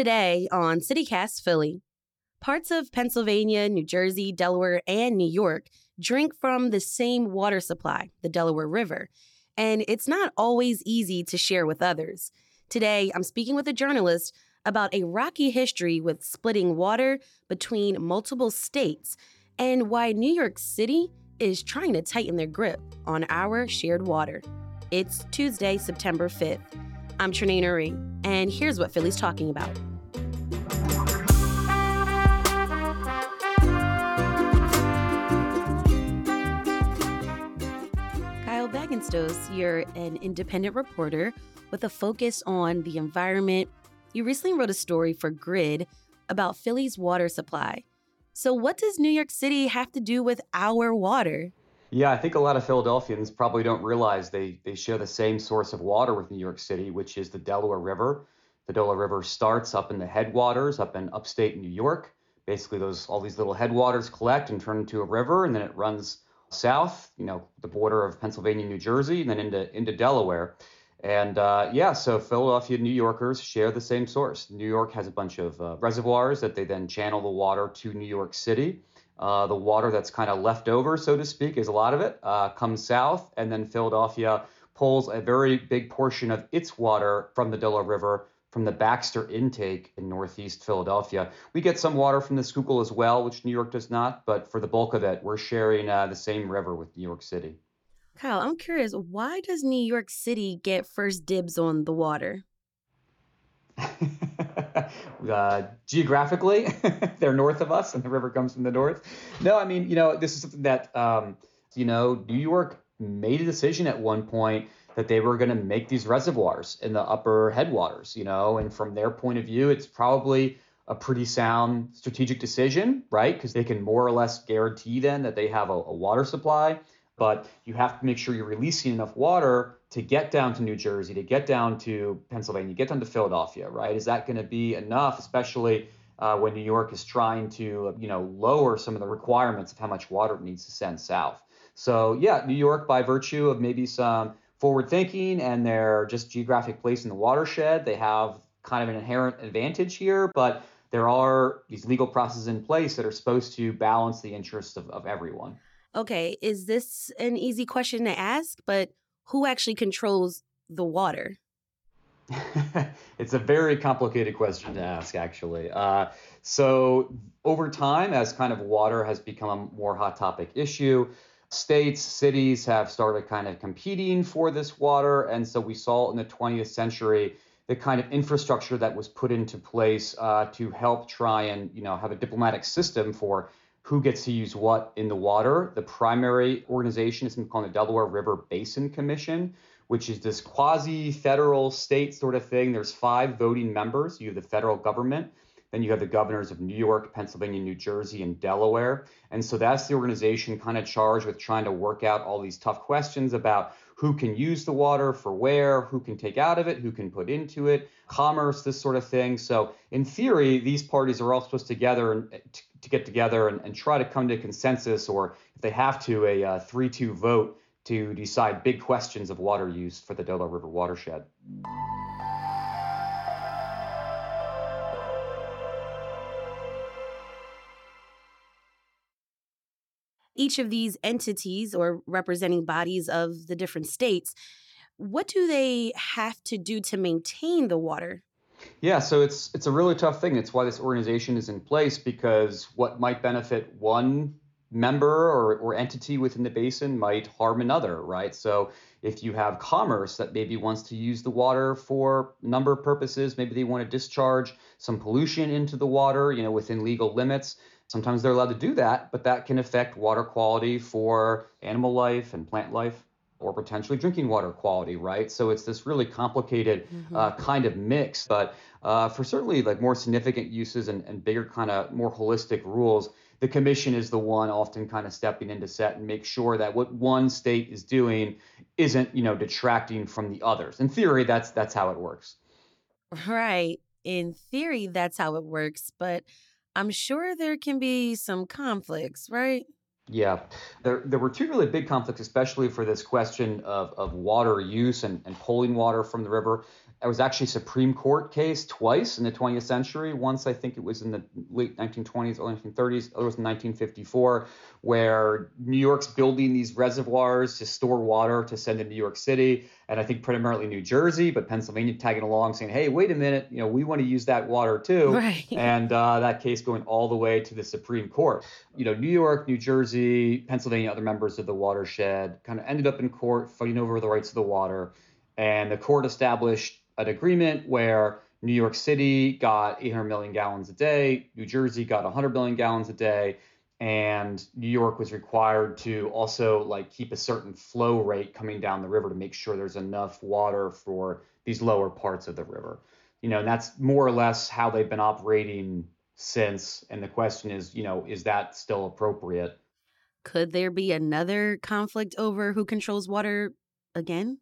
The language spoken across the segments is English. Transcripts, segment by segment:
Today on CityCast Philly, parts of Pennsylvania, New Jersey, Delaware, and New York drink from the same water supply, the Delaware River, and it's not always easy to share with others. Today, I'm speaking with a journalist about a rocky history with splitting water between multiple states and why New York City is trying to tighten their grip on our shared water. It's Tuesday, September 5th. I'm Trenae Nuri, and here's what Philly's talking about. Bagenstose, you're an independent reporter with a focus on the environment. You recently wrote a story for Grid about Philly's water supply. So, what does New York City have to do with our water? Yeah, I think a lot of Philadelphians probably don't realize they, they share the same source of water with New York City, which is the Delaware River. The Delaware River starts up in the headwaters up in upstate New York. Basically, those all these little headwaters collect and turn into a river, and then it runs south, you know, the border of Pennsylvania, New Jersey, and then into into Delaware. And uh, yeah, so Philadelphia New Yorkers share the same source. New York has a bunch of uh, reservoirs that they then channel the water to New York City. Uh, the water that's kind of left over, so to speak, is a lot of it, uh, comes south, and then Philadelphia pulls a very big portion of its water from the Delaware River from the Baxter intake in northeast Philadelphia. We get some water from the Schuylkill as well, which New York does not, but for the bulk of it, we're sharing uh, the same river with New York City. Kyle, I'm curious, why does New York City get first dibs on the water? uh, geographically, they're north of us, and the river comes from the north. No, I mean, you know, this is something that, um, you know, New York made a decision at one point that they were going to make these reservoirs in the upper headwaters, you know, and from their point of view, it's probably a pretty sound strategic decision, right? Because they can more or less guarantee then that they have a, a water supply but you have to make sure you're releasing enough water to get down to New Jersey, to get down to Pennsylvania, get down to Philadelphia, right? Is that going to be enough, especially uh, when New York is trying to, you know, lower some of the requirements of how much water it needs to send south? So yeah, New York, by virtue of maybe some forward thinking and their just geographic place in the watershed, they have kind of an inherent advantage here, but there are these legal processes in place that are supposed to balance the interests of, of everyone okay, is this an easy question to ask? But who actually controls the water? it's a very complicated question to ask, actually. Uh, so, over time, as kind of water has become a more hot topic issue, states, cities have started kind of competing for this water. And so, we saw in the 20th century the kind of infrastructure that was put into place uh, to help try and you know have a diplomatic system for who gets to use what in the water. The primary organization is called the Delaware River Basin Commission, which is this quasi federal state sort of thing. There's five voting members. You have the federal government, then you have the governors of New York, Pennsylvania, New Jersey, and Delaware. And so that's the organization kind of charged with trying to work out all these tough questions about who can use the water for where, who can take out of it, who can put into it, commerce, this sort of thing. So in theory, these parties are all supposed to together and to, to get together and, and, try to come to consensus, or if they have to, a uh, three-two vote to decide big questions of water use for the Delaware River watershed. Each of these entities or representing bodies of the different states, what do they have to do to maintain the water? Yeah, so it's it's a really tough thing. It's why this organization is in place because what might benefit one member or, or entity within the basin might harm another, right? So if you have commerce that maybe wants to use the water for a number of purposes, maybe they want to discharge some pollution into the water, you know, within legal limits, Sometimes they're allowed to do that, but that can affect water quality for animal life and plant life or potentially drinking water quality, right? So it's this really complicated mm-hmm. uh, kind of mix. But uh, for certainly like more significant uses and, and bigger kind of more holistic rules, the commission is the one often kind of stepping into set and make sure that what one state is doing isn't, you know, detracting from the others. In theory, that's that's how it works. Right. In theory, that's how it works, but I'm sure there can be some conflicts, right? Yeah, there, there were two really big conflicts, especially for this question of, of water use and, and pulling water from the river. It was actually a Supreme Court case twice in the 20th century. Once, I think it was in the late 1920s, early 1930s. Other was in 1954, where New York's building these reservoirs to store water to send to New York City, and I think primarily New Jersey, but Pennsylvania tagging along, saying, "Hey, wait a minute, you know, we want to use that water too." Right. And uh, that case going all the way to the Supreme Court. You know, New York, New Jersey, Pennsylvania, other members of the watershed, kind of ended up in court fighting over the rights of the water, and the court established an agreement where New York City got 800 million gallons a day, New Jersey got 100 million gallons a day, and New York was required to also like keep a certain flow rate coming down the river to make sure there's enough water for these lower parts of the river. You know, and that's more or less how they've been operating since. And the question is, you know, is that still appropriate? Could there be another conflict over who controls water again?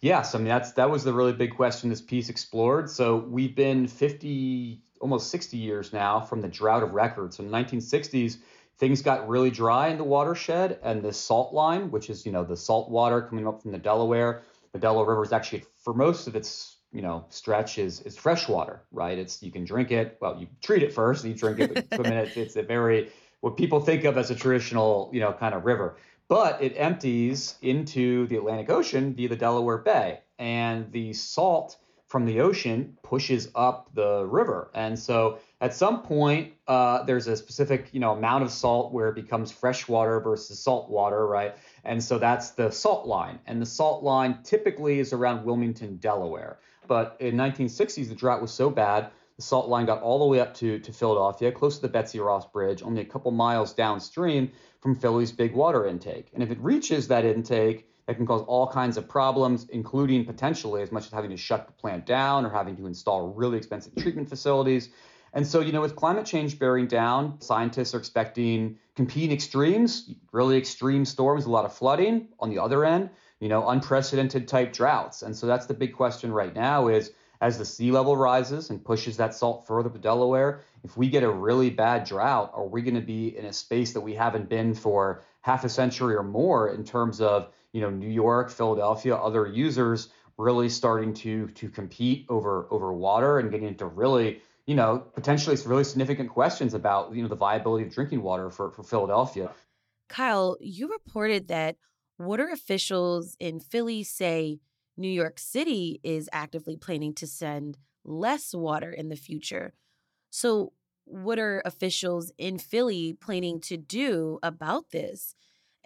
Yes, I mean that's that was the really big question this piece explored. So we've been 50, almost 60 years now from the drought of records. So in the 1960s, things got really dry in the watershed, and the salt line, which is you know the salt water coming up from the Delaware, the Delaware River is actually for most of its you know stretch is is fresh water, right? It's you can drink it. Well, you treat it first, you drink it. But I it's a very what people think of as a traditional you know kind of river but it empties into the Atlantic Ocean via the Delaware Bay. And the salt from the ocean pushes up the river. And so at some point, uh, there's a specific you know amount of salt where it becomes fresh water versus salt water, right? And so that's the salt line. And the salt line typically is around Wilmington, Delaware. But in 1960s, the drought was so bad the salt line got all the way up to, to Philadelphia, close to the Betsy Ross Bridge, only a couple miles downstream from Philly's big water intake. And if it reaches that intake, that can cause all kinds of problems, including potentially as much as having to shut the plant down or having to install really expensive treatment facilities. And so, you know, with climate change bearing down, scientists are expecting competing extremes, really extreme storms, a lot of flooding. On the other end, you know, unprecedented type droughts. And so that's the big question right now is as the sea level rises and pushes that salt further to Delaware, if we get a really bad drought, are we going to be in a space that we haven't been for half a century or more in terms of you know New York, Philadelphia, other users really starting to to compete over over water and getting into really you know potentially really significant questions about you know the viability of drinking water for for Philadelphia. Kyle, you reported that water officials in Philly say New York City is actively planning to send less water in the future. So, what are officials in Philly planning to do about this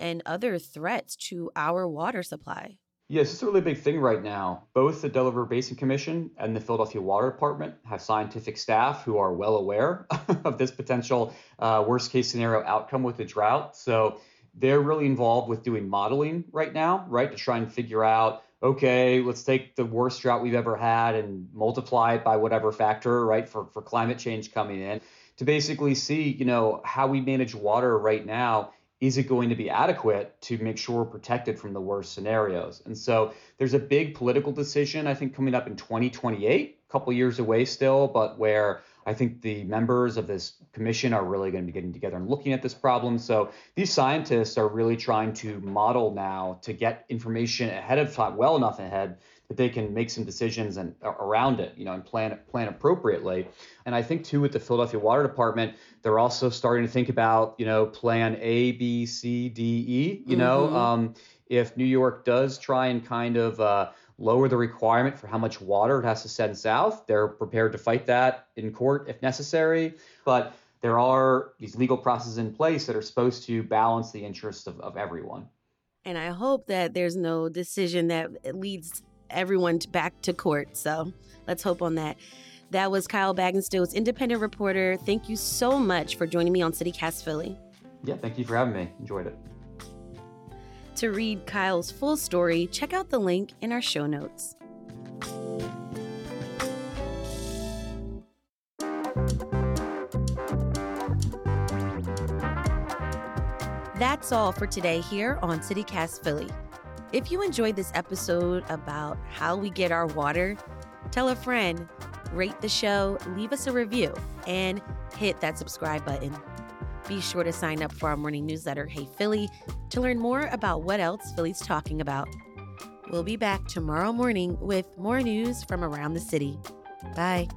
and other threats to our water supply? Yes, it's a really big thing right now. Both the Delaware Basin Commission and the Philadelphia Water Department have scientific staff who are well aware of this potential uh, worst case scenario outcome with the drought. So they're really involved with doing modeling right now, right, to try and figure out okay, let's take the worst drought we've ever had and multiply it by whatever factor, right, for, for climate change coming in to basically see, you know, how we manage water right now. Is it going to be adequate to make sure we're protected from the worst scenarios? And so there's a big political decision, I think, coming up in 2028, a couple years away still, but where I think the members of this commission are really going to be getting together and looking at this problem. So these scientists are really trying to model now to get information ahead of time, well enough ahead that they can make some decisions and around it, you know, and plan plan appropriately. And I think too with the Philadelphia Water Department, they're also starting to think about, you know, plan A, B, C, D, E. You mm-hmm. know, um, if New York does try and kind of uh, lower the requirement for how much water it has to send south. They're prepared to fight that in court if necessary. But there are these legal processes in place that are supposed to balance the interests of, of everyone. And I hope that there's no decision that leads everyone back to court. So let's hope on that. That was Kyle Bagenstose independent reporter. Thank you so much for joining me on CityCast Philly. Yeah, thank you for having me. Enjoyed it. To read Kyle's full story, check out the link in our show notes. That's all for today here on CityCast Philly. If you enjoyed this episode about how we get our water, tell a friend, rate the show, leave us a review, and hit that subscribe button. Be sure to sign up for our morning newsletter, Hey Philly, to learn more about what else Philly's talking about. We'll be back tomorrow morning with more news from around the city. Bye.